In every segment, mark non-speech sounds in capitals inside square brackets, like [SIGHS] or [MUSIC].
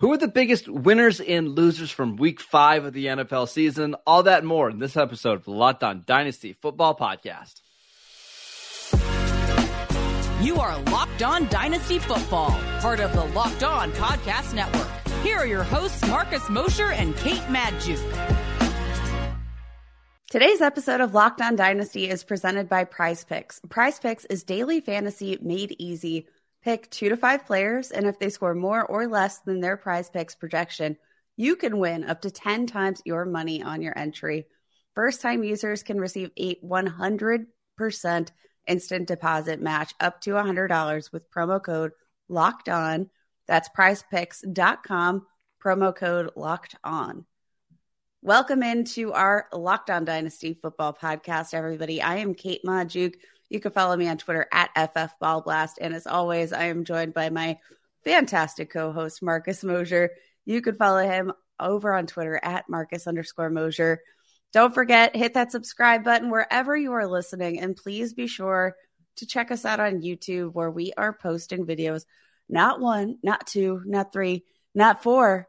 Who are the biggest winners and losers from week five of the NFL season? All that and more in this episode of the Locked On Dynasty Football Podcast. You are Locked On Dynasty Football, part of the Locked On Podcast Network. Here are your hosts, Marcus Mosher and Kate Magdziuk. Today's episode of Locked On Dynasty is presented by Prize Picks. Prize Picks is daily fantasy made easy Pick two to five players, and if they score more or less than their prize picks projection, you can win up to 10 times your money on your entry. First time users can receive a 100% instant deposit match up to $100 with promo code locked on. That's prizepicks.com, promo code locked on. Welcome into our Locked On Dynasty Football Podcast, everybody. I am Kate Magdziuk you can follow me on Twitter at FFBallBlast. And as always, I am joined by my fantastic co-host, Marcus Mosher. You can follow him over on Twitter at Marcus underscore Mosher. Don't forget, hit that subscribe button wherever you are listening. And please be sure to check us out on YouTube where we are posting videos, not one, not two, not three, not four,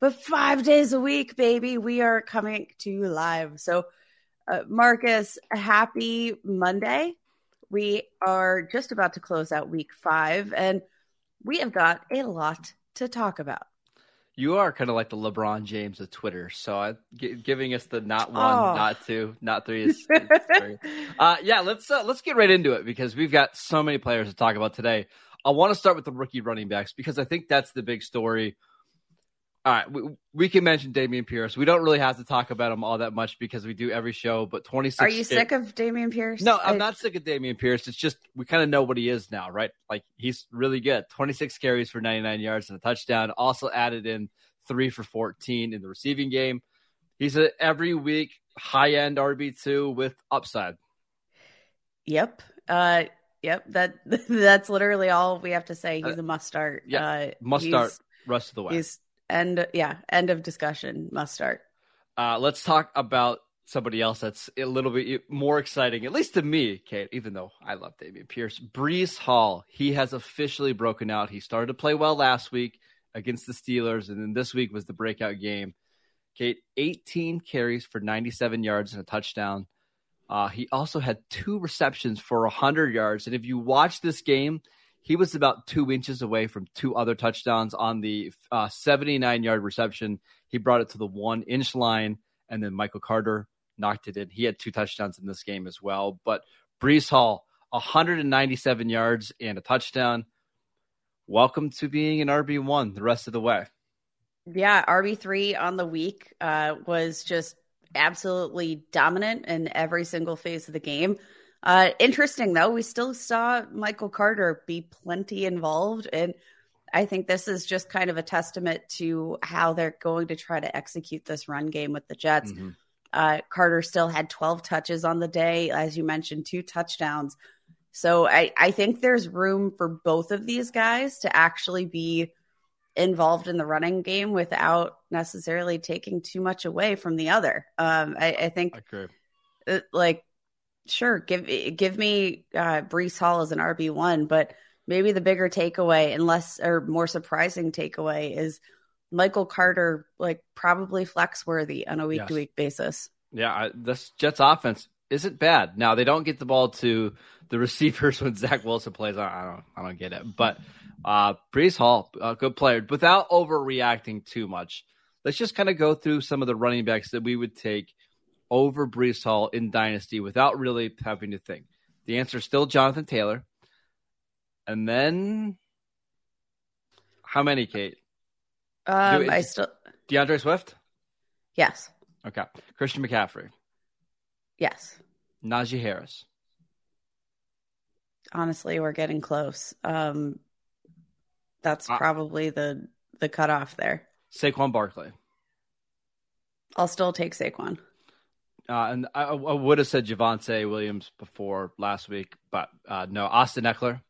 but five days a week, baby. We are coming to you live. So, uh, Marcus, happy Monday we are just about to close out week five, and we have got a lot to talk about. You are kind of like the LeBron James of Twitter, so I, g- giving us the not one, oh. not two, not three is. [LAUGHS] uh, yeah, let's uh, let's get right into it because we've got so many players to talk about today. I want to start with the rookie running backs because I think that's the big story all right, we, we, can mention Dameon Pierce. We don't really have to talk about him all that much because we do every show. But twenty six. Are you sick of Dameon Pierce? No, I'm I... not sick of Dameon Pierce. It's just we kind of know what he is now, right? Like he's really good. Twenty six carries for 99 yards and a touchdown. Also added in three for 14 in the receiving game. He's a every week high end RB two with upside. Yep. Uh, yep. That [LAUGHS] that's literally all we have to say. He's uh, a must start. Yeah, uh, must start rest of the way. He's end yeah end of discussion must start. Uh, let's talk about somebody else that's a little bit more exciting at least to me kate even though i love dameon pierce. Breece hall. He has officially broken out. He started to play well last week against the steelers and then this week was the breakout game. Kate 18 carries for 97 yards and a touchdown. Uh, he also had two receptions for 100 yards. And if you watch this game he was about two inches away from two other touchdowns on the uh, 79 yard reception. He brought it to the one inch line, and then Michael Carter knocked it in. He had two touchdowns in this game as well. But Breece Hall, 197 yards and a touchdown. Welcome to being an RB1 the rest of the way. Yeah, RB3 on the week uh, was just absolutely dominant in every single phase of the game. Uh, interesting though, we still saw Michael Carter be plenty involved, and I think this is just kind of a testament to how they're going to try to execute this run game with the Jets. Mm-hmm. Uh, Carter still had 12 touches on the day, as you mentioned, two touchdowns. So I, I think there's room for both of these guys to actually be involved in the running game without necessarily taking too much away from the other. Um, I, I think, uh, like sure, give give me uh, Breece Hall as an RB one, but maybe the bigger takeaway, and less or more surprising takeaway, is Michael Carter like probably flex worthy on a week to week basis. Yeah, this Jets offense isn't bad. Now they don't get the ball to the [LAUGHS] receivers when Zach Wilson plays. I don't, I don't get it. But uh, Breece Hall, a good player, without overreacting too much. Let's just kind of go through some of the running backs that we would take over Breece Hall in Dynasty without really having to think? The answer is still Jonathan Taylor. And then how many, Kate? Um, Do, I still D'Andre Swift? Yes. Okay. Christian McCaffrey? Yes. Najee Harris? Honestly, we're getting close. Um, that's uh, probably the the cutoff there. Saquon Barkley. I'll still take Saquon. Uh, and I, I, would have said Javonte Williams before last week, but uh, no, Austin Ekeler.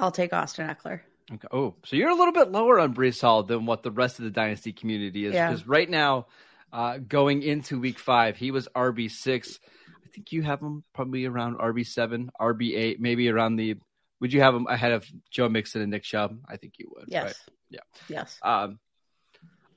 I'll take Austin Ekeler. Okay. Oh, so you're a little bit lower on Breece Hall than what the rest of the dynasty community is. Because yeah. right now, uh, going into week five, he was RB six. I think you have him probably around RB seven, RB eight, maybe around the. Would you have him ahead of Joe Mixon and Nick Chubb? I think you would. Yes. Right? Yeah. Yes. Um,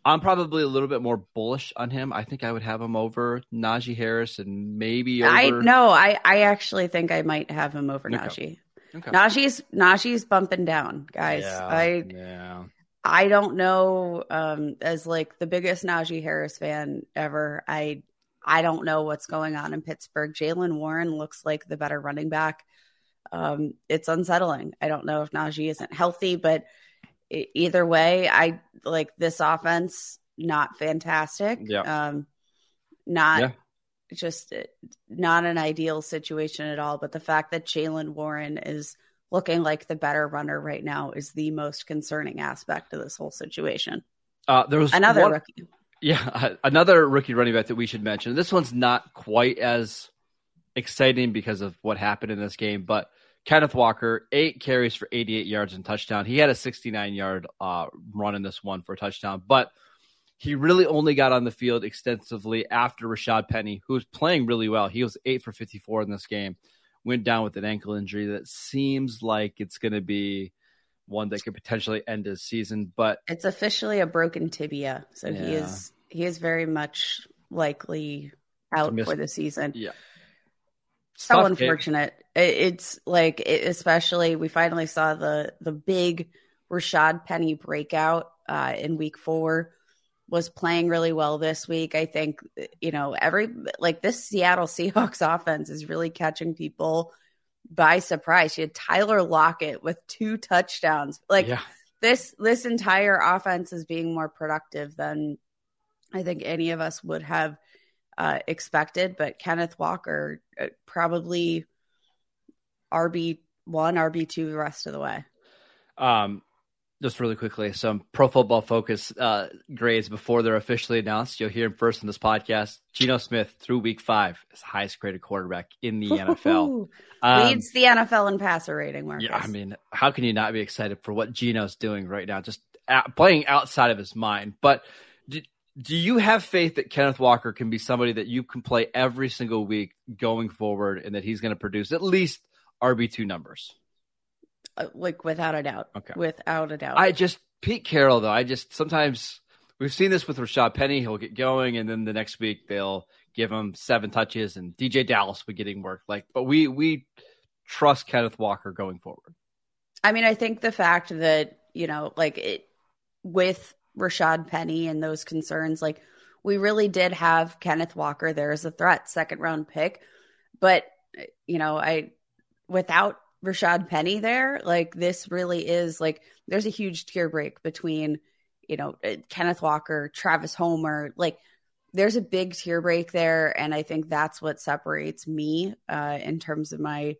I'm probably a little bit more bullish on him. I think I would have him over Najee Harris and maybe over. I no, I I actually think I might have him over Okay. Najee. Okay. Najee's Najee's bumping down, guys. Yeah, I yeah. I don't know. Um, as like the biggest Najee Harris fan ever, I I don't know what's going on in Pittsburgh. Jaylen Warren looks like the better running back. Um, it's unsettling. I don't know if Najee isn't healthy, but either way, I like this offense. Not fantastic. Yeah. Um, not Yeah. just uh, not an ideal situation at all. But the fact that Jaylen Warren is looking like the better runner right now is the most concerning aspect of this whole situation. Uh, there was Another one- rookie. Yeah, another rookie running back that we should mention. This one's not quite as exciting because of what happened in this game, but Kenneth Walker, eight carries for 88 yards and touchdown. He had a 69 yard uh, run in this one for a touchdown, but he really only got on the field extensively after Rashad Penny, who was playing really well. He was eight for 54 in this game, went down with an ankle injury that seems like it's going to be one that could potentially end his season, but It's officially a broken tibia, so he is he is very much likely out miss- for the season. yeah. So Tough unfortunate. It, it's like it, especially we finally saw the the big Rashad Penny breakout uh, in week four. Was playing really well this week. I think you know every like this Seattle Seahawks [LAUGHS] offense is really catching people by surprise. You had Tyler Lockett with two touchdowns. Like yeah. this this entire offense is being more productive than I think any of us would have uh, expected. But Kenneth Walker uh, probably RB one, RB two the rest of the way. Um, just really quickly, some Pro Football Focus uh, grades before they're officially announced. You'll hear them first in this podcast. Geno Smith through Week Five is the highest graded quarterback in the NFL. Um, Leads the NFL in passer rating, Marcus. yeah, I mean, how can you not be excited for what Geno's doing right now? Just at, playing outside of his mind. But do, you have faith that Kenneth Walker can be somebody that you can play every single week going forward, and that he's going to produce at least RB two numbers? Uh, like without a doubt. Okay. Without a doubt. I just Pete Carroll though. I just sometimes we've seen this with Rashad Penny. He'll get going, and then the next week they'll give him seven touches, and DeeJay Dallas will be getting work. Like, but we we trust Kenneth Walker going forward. I mean, I think the fact that, you know, like it with Rashad Penny and those concerns, like we really did have Kenneth Walker there as a threat, second round pick. But, you know, I without Rashad Penny there, like this really is like there's a huge tier break between, you know, uh, Kenneth Walker, Travis Homer, like there's a big tier break there. And I think that's what separates me uh, in terms of my,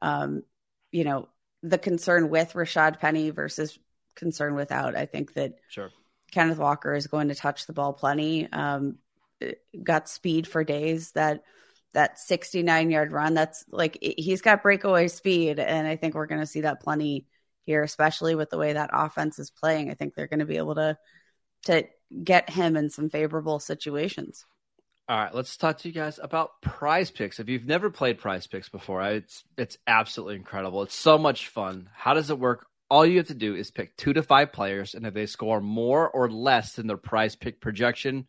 um, you know, the concern with Rashad Penny versus concern without. I think that Sure. Kenneth Walker is going to touch the ball plenty. Um, got speed for days. That that 69 yard run. That's like he's got breakaway speed, and I think we're going to see that plenty here, especially with the way that offense is playing. I think they're going to be able to to get him in some favorable situations. All right, let's talk to you guys about Prize Picks. If you've never played Prize Picks before, it's it's absolutely incredible. It's so much fun. How does it work? All you have to do is pick two to five players, and if they score more or less than their Prize Pick projection,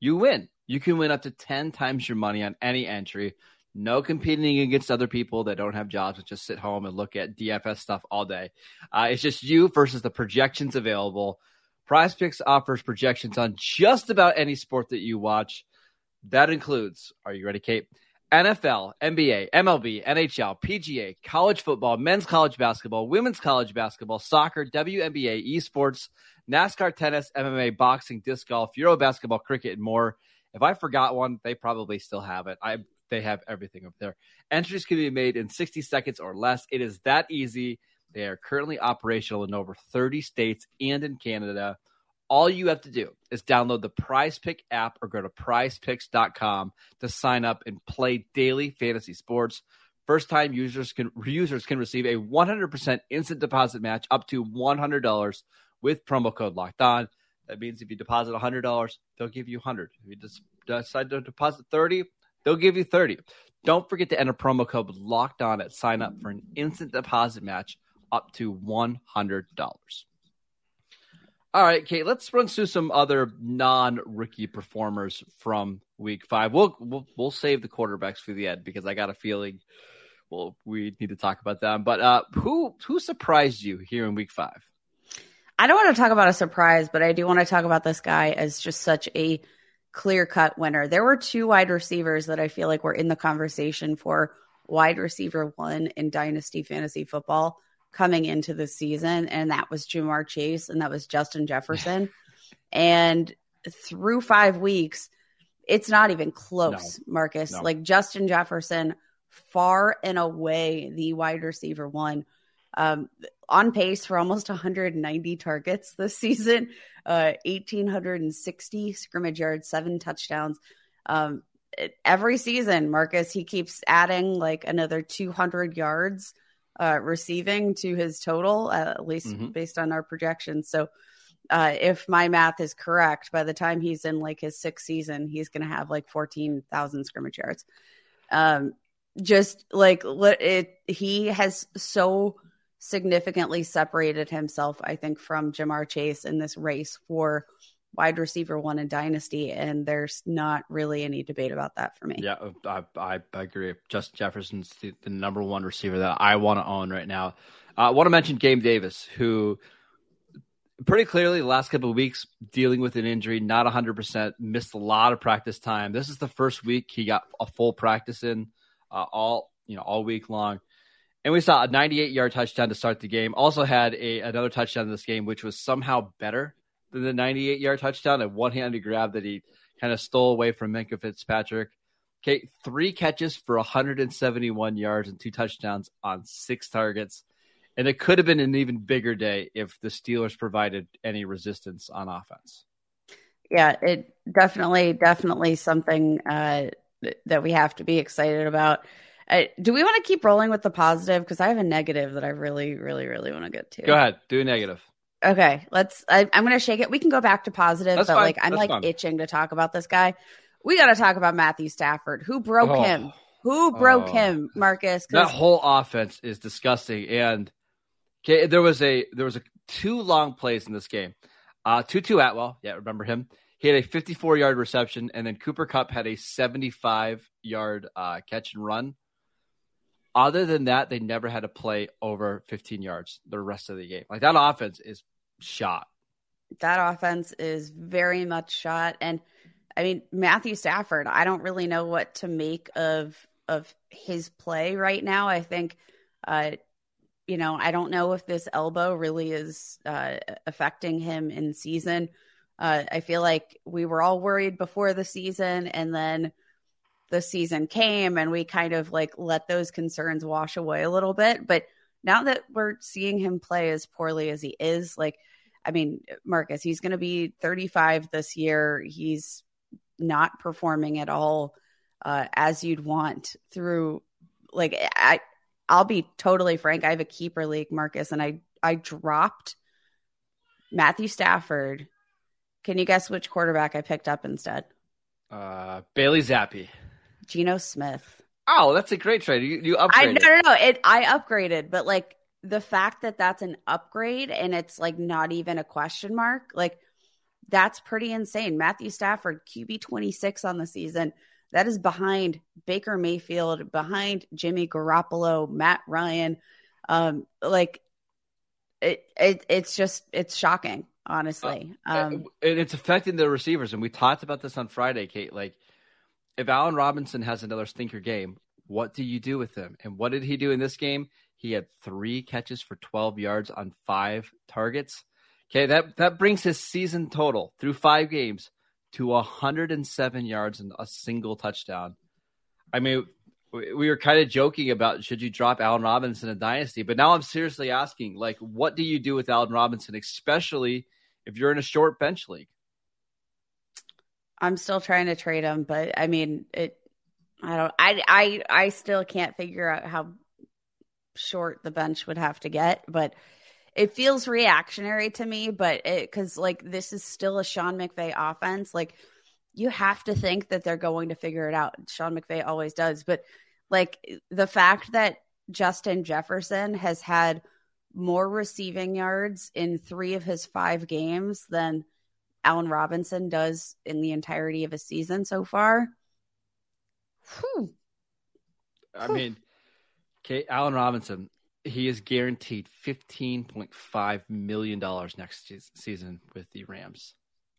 you win. You can win up to ten times your money on any entry. No competing against other people that don't have jobs and just sit home and look at DFS stuff all day. Uh, it's just you versus the projections available. Prize Picks offers projections on just about any sport that you watch. That includes, are you ready, Kate? NFL, NBA, MLB, NHL, PGA, college football, men's college basketball, women's college basketball, soccer, WNBA, esports, NASCAR, tennis, MMA, boxing, disc golf, Euro basketball, cricket, and more. If I forgot one, they probably still have it. I they have everything up there. Entries can be made in 60 seconds or less. It is that easy. They are currently operational in over 30 states and in Canada. All you have to do is download the Prize Pick app or go to prizepicks.com to sign up and play daily fantasy sports. First time users can users can receive a 100% instant deposit match up to $100 with promo code locked on. That means if you deposit $100, they'll give you 100. If you just decide to deposit 30, they'll give you 30. Don't forget to enter promo code locked on at sign up for an instant deposit match up to $100. All right, Kate, let's run through some other non-rookie performers from week five. We'll we'll, we'll save the quarterbacks for the end because I got a feeling well we need to talk about them. But uh, who who surprised you here in week five? I don't want to talk about a surprise, but I do want to talk about this guy as just such a clear cut winner. There were two wide receivers that I feel like were in the conversation for wide receiver one in Dynasty Fantasy Football coming into the season, and that was Ja'Marr Chase and that was Justin Jefferson. and through five weeks, it's not even close, no. Marcus. No. Like Justin Jefferson, far and away the wide receiver one. Um, on pace for almost 190 targets this [LAUGHS] season, uh, 1,860 scrimmage yards, seven touchdowns. Um, every season, Marcus, he keeps adding like another 200 yards uh, receiving to his total, uh, at least mm-hmm. based on our projections. So, uh, if my math is correct, by the time he's in like his sixth season, he's going to have like 14,000 scrimmage yards. Um, just like it, he has so significantly separated himself, I think, from Ja'Marr Chase in this race for wide receiver one in Dynasty, and there's not really any debate about that for me. Yeah, I, I, agree. Justin Jefferson's the, the, number one receiver that I want to own right now. Uh, I want to mention Gabe Davis, who pretty clearly the last couple of weeks dealing with an injury, not 100%, missed a lot of practice time. This is the first week he got a full practice in uh, all you know all week long. And we saw a 98 yard touchdown to start the game. Also had a another touchdown in this game, which was somehow better than the 98 yard touchdown, a one handed grab that he kind of stole away from Minkah Fitzpatrick. Okay, three catches for 171 yards and two touchdowns on six targets. And it could have been an even bigger day if the Steelers provided any resistance on offense. Yeah, it definitely, definitely something uh, that we have to be excited about. Uh, do we want to keep rolling with the positive? Because I have a negative that I really, really, really want to get to. Go ahead, do a negative. Okay, let's. I, am going to shake it. We can go back to positive, That's but fine. like I'm That's like fine. itching to talk about this guy. We got to talk about Matthew Stafford. Who broke oh. him? Who broke oh. him, Marcus? That whole offense is disgusting. And okay, there was a there was a two long plays in this game. Uh, Tutu Atwell, yeah, remember him? He had a 54 yard reception, and then Cooper Kupp had a 75 yard uh, catch and run. Other than that, they never had to play over 15 yards the rest of the game. Like that offense is shot. That offense is very much shot. And I mean, Matthew Stafford, I don't really know what to make of of his play right now. I think uh you know, I don't know if this elbow really is uh, affecting him in season. Uh, I feel like we were all worried before the season, and then the season came and we kind of like let those concerns wash away a little bit. But now that we're seeing him play as poorly as he is, like, I mean, Marcus, he's going to be 35 this year. He's not performing at all uh, as you'd want through, like, I, I'll be totally frank. I have a keeper league, Marcus, and I, I dropped Matthew Stafford. Can you guess which quarterback I picked up instead? Uh, Bailey Zappe. Geno Smith. Oh, that's a great trade. You, you upgraded. I, no, no, no. It, I upgraded, but like the fact that that's an upgrade and it's like not even a question mark, like that's pretty insane. Matthew Stafford, QB 26 on the season. That is behind Baker Mayfield, behind Jimmy Garoppolo, Matt Ryan. Um, like it, it it's just it's shocking, honestly. Uh, um, and it's affecting the receivers, and we talked about this on Friday, Kate. Like if Allen Robinson has another stinker game, what do you do with him? And what did he do in this game? He had three catches for 12 yards on five targets. Okay, that, that brings his season total through five games to 107 yards and a single touchdown. I mean, we were kind of joking about should you drop Allen Robinson in Dynasty, but now I'm seriously asking, like, what do you do with Allen Robinson, especially if you're in a short bench league? I'm still trying to trade him, but I mean, it. I don't. I I I still can't figure out how short the bench would have to get, but it feels reactionary to me. But it because like this is still a Sean McVay offense. Like you have to think that they're going to figure it out. Sean McVay always does, but like the fact that Justin Jefferson has had more receiving yards in three of his five games than Allen Robinson does in the entirety of a season so far. Whew. I mean, okay, Allen Robinson, he is guaranteed $15.5 million next season with the Rams.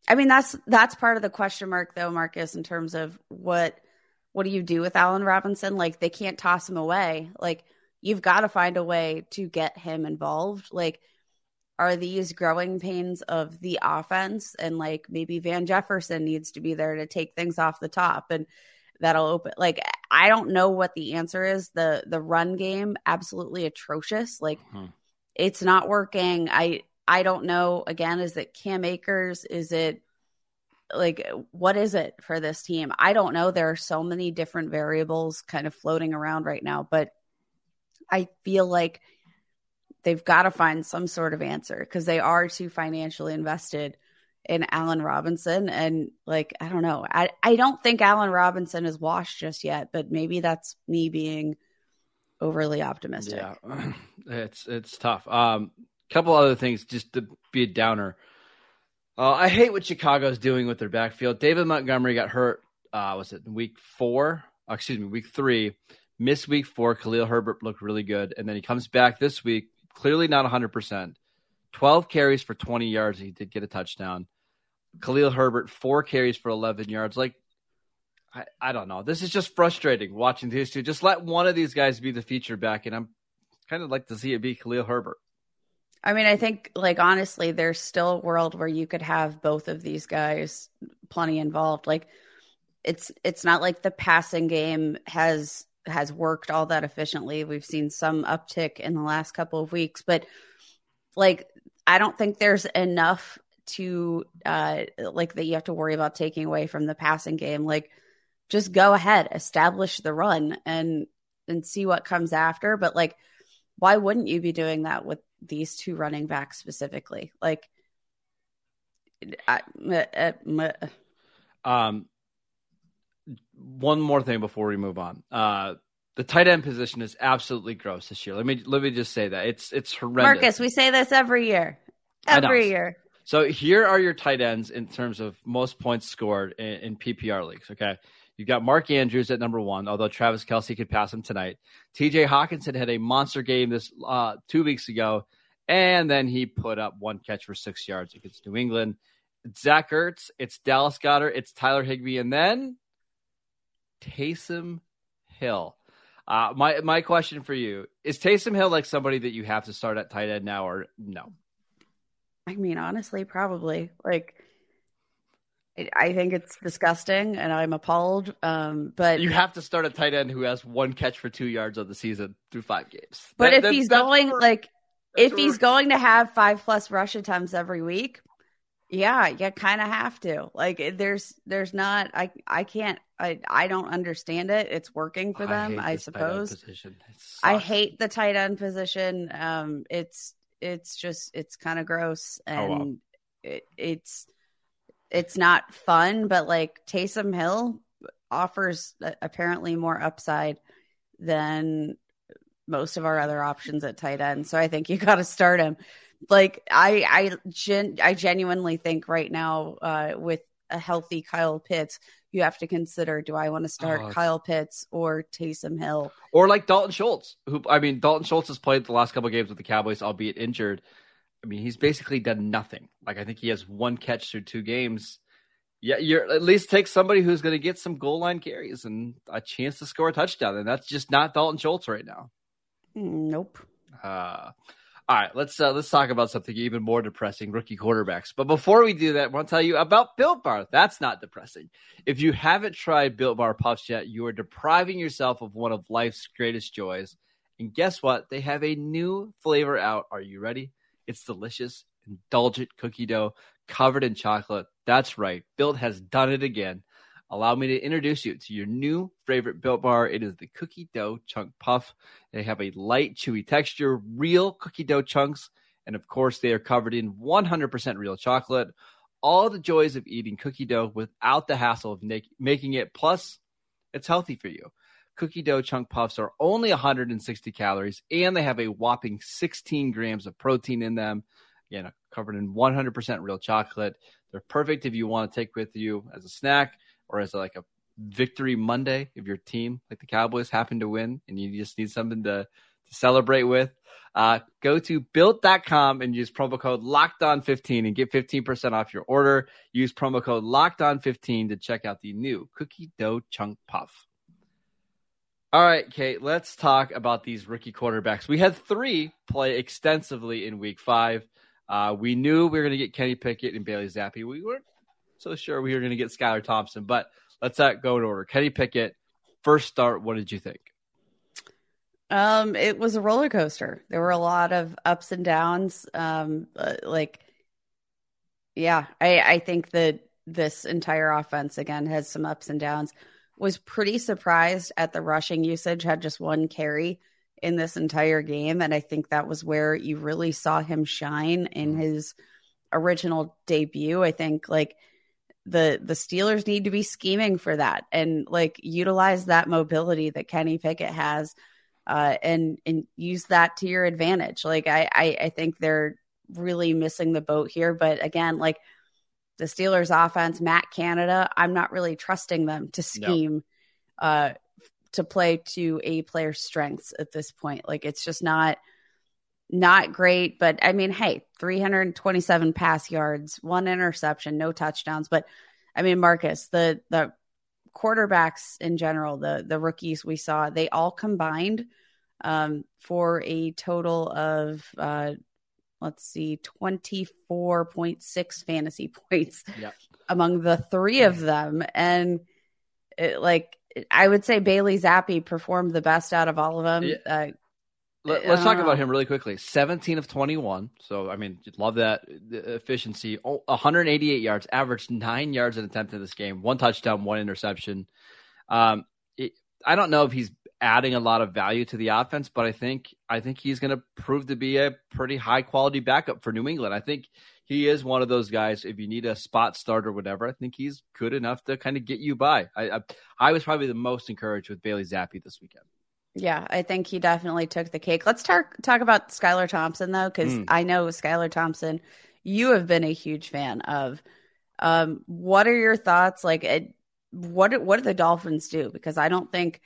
I mean, that's that's part of the question mark though, Marcus, in terms of what what do you do with Allen Robinson? Like they can't toss him away. Like you've got to find a way to get him involved. Like are these growing pains of the offense and like maybe Van Jefferson needs to be there to take things off the top and that'll open like I don't know what the answer is. The the run game absolutely atrocious. Like hmm. it's not working. I I don't know again is it Cam Akers? Is it like what is it for this team? I don't know. There are so many different variables kind of floating around right now, but I feel like they've got to find some sort of answer because they are too financially invested in Allen Robinson. And like, I don't know. I, I don't think Allen Robinson is washed just yet, but maybe that's me being overly optimistic. Yeah. [CLEARS THROAT] It's it's tough. Um couple other things just to be a downer. Uh, I hate what Chicago's doing with their backfield. David Montgomery got hurt uh was it week 4? Uh, excuse me, week 3. Missed week 4. Khalil Herbert looked really good and then he comes back this week clearly not 100%. 12 carries for 20 yards. He did get a touchdown. Khalil Herbert, four carries for 11 yards. Like, I, I don't know. This is just frustrating watching these two. Just let one of these guys be the feature back, and I'm kind of like to see it be Khalil Herbert. I mean, I think, like, honestly, there's still a world where you could have both of these guys plenty involved. Like, it's it's not like the passing game has has worked all that efficiently. We've seen some uptick in the last couple of weeks, but like I don't think there's enough to uh like that you have to worry about taking away from the passing game. Like just go ahead, establish the run and and see what comes after, but like why wouldn't you be doing that with these two running backs specifically? Like I, uh, uh, um one more thing before we move on. Uh, the tight end position is absolutely gross this year. Let me let me just say that it's it's horrendous. Marcus, we say this every year, every year. So here are your tight ends in terms of most points scored in, in PPR leagues. Okay, you got Mark Andrews at number one, although Travis Kelce could pass him tonight. T.J. Hockenson had a monster game this uh, two weeks ago, and then he put up one catch for six yards against New England. Zach Ertz, it's Dallas Goedert, it's Tyler Higbee, and then Taysom Hill. Uh, my my question for you is Taysom Hill like somebody that you have to start at tight end now or no? I mean, honestly, probably. Like, I think it's disgusting, and I'm appalled. Um, but you have to start a tight end who has one catch for two yards of the season through five games. But that, if he's going like, if he's going to have five plus rush attempts every week, yeah, you kind of have to. Like there's there's not I I can't I I don't understand it. It's working for them, I, I suppose. I hate the tight end position. Um it's it's just it's kind of gross and oh, wow. it, it's it's not fun, but like Taysom Hill offers apparently more upside than most of our other options at tight end. So I think you got to start him like I I gen, I genuinely think right now uh, with a healthy Kyle Pitts, you have to consider: Do I want to start oh, Kyle Pitts or Taysom Hill, or like Dalton Schultz? Who I mean, Dalton Schultz has played the last couple games with the Cowboys, albeit injured. I mean, he's basically done nothing. Like I think he has one catch through two games. Yeah, you're at least take somebody who's going to get some goal line carries and a chance to score a touchdown, and that's just not Dalton Schultz right now. Nope. Uh, all right, let's uh, let's talk about something even more depressing: rookie quarterbacks. But before we do that, I want to tell you about Built Bar. That's not depressing. If you haven't tried Built Bar Puffs yet, you are depriving yourself of one of life's greatest joys. And guess what? They have a new flavor out. Are you ready? It's delicious, indulgent cookie dough covered in chocolate. That's right. Built has done it again. Allow me to introduce you to your new favorite Built Bar. It is the Cookie Dough Chunk Puff. They have a light, chewy texture, real cookie dough chunks, and of course, they are covered in 100% real chocolate. All the joys of eating cookie dough without the hassle of making it. Plus, it's healthy for you. cookie dough chunk puffs are only 160 calories and they have a whopping 16 grams of protein in them. Again, covered in 100% real chocolate. They're perfect if you want to take with you as a snack or as a, like a victory Monday if your team, like the Cowboys, happen to win and you just need something to, to celebrate with. Uh, go to built.com and use promo code locked on 15 and get 15% off your order. Use promo code locked on 15 to check out the new cookie dough chunk puff. All right, Kate, let's talk about these rookie quarterbacks. We had three play extensively in week five. Uh, we knew we were going to get Kenny Pickett and Bailey Zappe. We weren't so sure we were going to get Skylar Thompson, but let's uh, go in order. Kenny Pickett, first start. What did you think? Um, it was a roller coaster. There were a lot of ups and downs. Um, uh, like, yeah, I I think that this entire offense again has some ups and downs was pretty surprised at the rushing usage, had just one carry in this entire game. And I think that was where you really saw him shine in mm-hmm. his original debut. I think like the the Steelers need to be scheming for that and like utilize that mobility that Kenny Pickett has uh, and and use that to your advantage. Like I, I I think they're really missing the boat here. But again, like the Steelers offense, Matt Canada, I'm not really trusting them to scheme no. uh, to play to a player's strengths at this point. Like it's just not not great, but I mean, hey, 327 pass yards, one interception, no touchdowns, but I mean, Marcus, the the quarterbacks in general, the the rookies we saw, they all combined um, for a total of uh, let's see, 24.6 fantasy [LAUGHS] points yep. among the three of them. And it, like, I would say Bailey Zappe performed the best out of all of them. Yeah. Uh, Let, uh, us talk about uh-huh. him really quickly. 17 of 21. So, I mean, love that uh, efficiency. 188 yards, averaged nine yards an attempt in this game, one touchdown, one interception. Um, it, I don't know if he's adding a lot of value to the offense, but I think I think he's going to prove to be a pretty high quality backup for New England. I think he is one of those guys. If you need a spot start or whatever, I think he's good enough to kind of get you by. I I, I was probably the most encouraged with Bailey Zappe this weekend. Yeah, I think he definitely took the cake. Let's talk talk about Skylar Thompson though, because mm. I know Skylar Thompson, you have been a huge fan of. Um, what are your thoughts? Like, it, what what do the Dolphins do? Because I don't think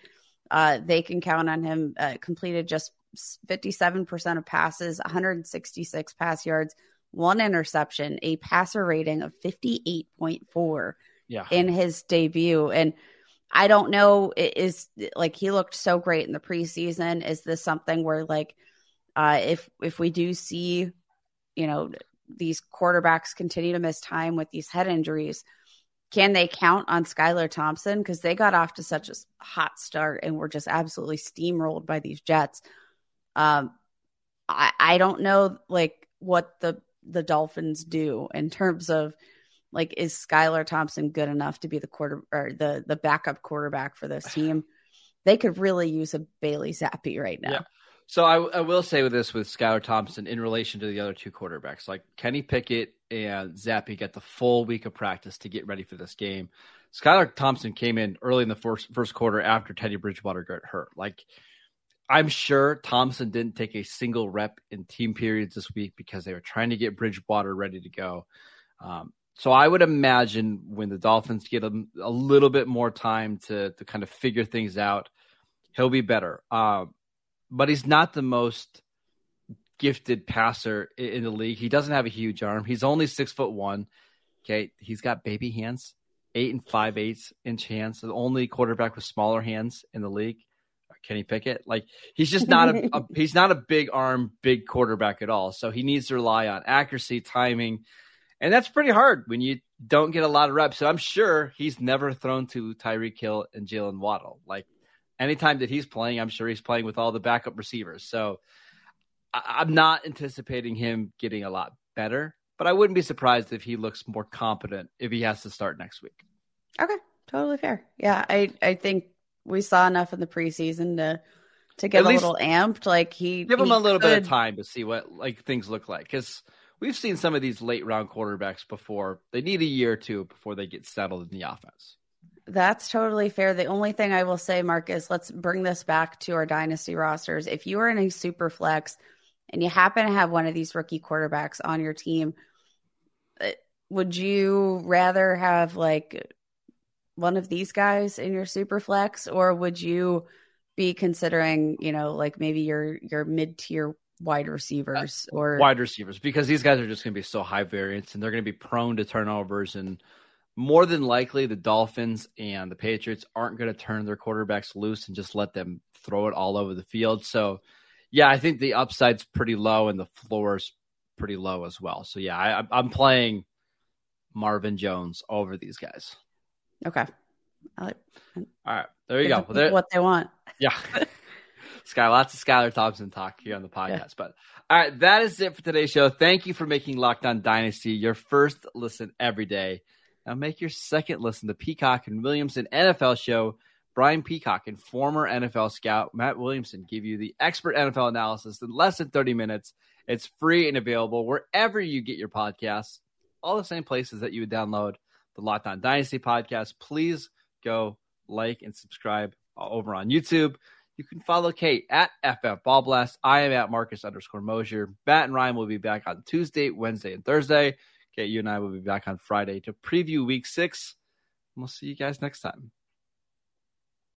uh, they can count on him. Uh, completed just 57% of passes, 166 pass yards, one interception, a passer rating of 58.4 yeah. in his debut. And I don't know, is like he looked so great in the preseason. Is this something where like uh, if if we do see, you know, these quarterbacks continue to miss time with these head injuries? can they count on Skylar Thompson? Because they got off to such a hot start and were just absolutely steamrolled by these Jets. Um, I, I don't know like what the the Dolphins do in terms of like is Skylar Thompson good enough to be the quarter or the the backup quarterback for this [SIGHS] team? They could really use a Bailey Zappe right now. Yeah. So I, I will say with this with Skylar Thompson in relation to the other two quarterbacks, like Kenny Pickett and Zappe get the full week of practice to get ready for this game. Skylar Thompson came in early in the first first quarter after Teddy Bridgewater got hurt. Like I'm sure Thompson didn't take a single rep in team periods this week because they were trying to get Bridgewater ready to go. Um, so I would imagine when the Dolphins get a, a, little bit more time to to kind of figure things out, he'll be better. Um, but he's not the most gifted passer in the league. He doesn't have a huge arm. He's only six foot one. Okay, he's got baby hands, eight and five eighths inch hands. The only quarterback with smaller hands in the league. Kenny Pickett, like he's just not a, a [LAUGHS] he's not a big arm, big quarterback at all. So he needs to rely on accuracy, timing, and that's pretty hard when you don't get a lot of reps. So I'm sure he's never thrown to Tyreek Hill and Jaylen Waddle. Like anytime that he's playing, I'm sure he's playing with all the backup receivers. So I- am not anticipating him getting a lot better, but I wouldn't be surprised if he looks more competent if he has to start next week. Okay, totally fair. Yeah, I I think we saw enough in the preseason to to get At a little amped. Like he give him he a little could... bit of time to see what like things look like because we've seen some of these late round quarterbacks before. They need a year or two before they get settled in the offense. That's totally fair. The only thing I will say, Mark, is let's bring this back to our dynasty rosters. If you are in a super flex and you happen to have one of these rookie quarterbacks on your team, uh, would you rather have like one of these guys in your super flex or would you be considering, you know, like maybe your your mid-tier wide receivers uh, or wide receivers because these guys are just going to be so high variance and they're going to be prone to turnovers and more than likely the Dolphins and the Patriots aren't going to turn their quarterbacks loose and just let them throw it all over the field. So, yeah, I think the upside's pretty low and the floor's pretty low as well. So, yeah, I, I'm playing Marvin Jones over these guys. Okay. Like, all right, there you go. Well, what they want. Yeah. [LAUGHS] Sky, lots of Skylar Thompson talk here on the podcast. Yeah. But all right, that is it for today's show. Thank you for making Locked On Dynasty your first listen every day. Now make your second listen to Peacock and Williamson NFL show. Brian Peacock and former NFL scout Matt Williamson give you the expert NFL analysis in less than 30 minutes. It's free and available wherever you get your podcasts, all the same places that you would download the Locked On Dynasty podcast. Please go like and subscribe over on YouTube. You can follow Kate at FF Ball Blast. I am at Marcus underscore Mosher. Matt and Ryan will be back on Tuesday, Wednesday, and Thursday. Kate, you and I will be back on Friday to preview week six. We'll see you guys next time.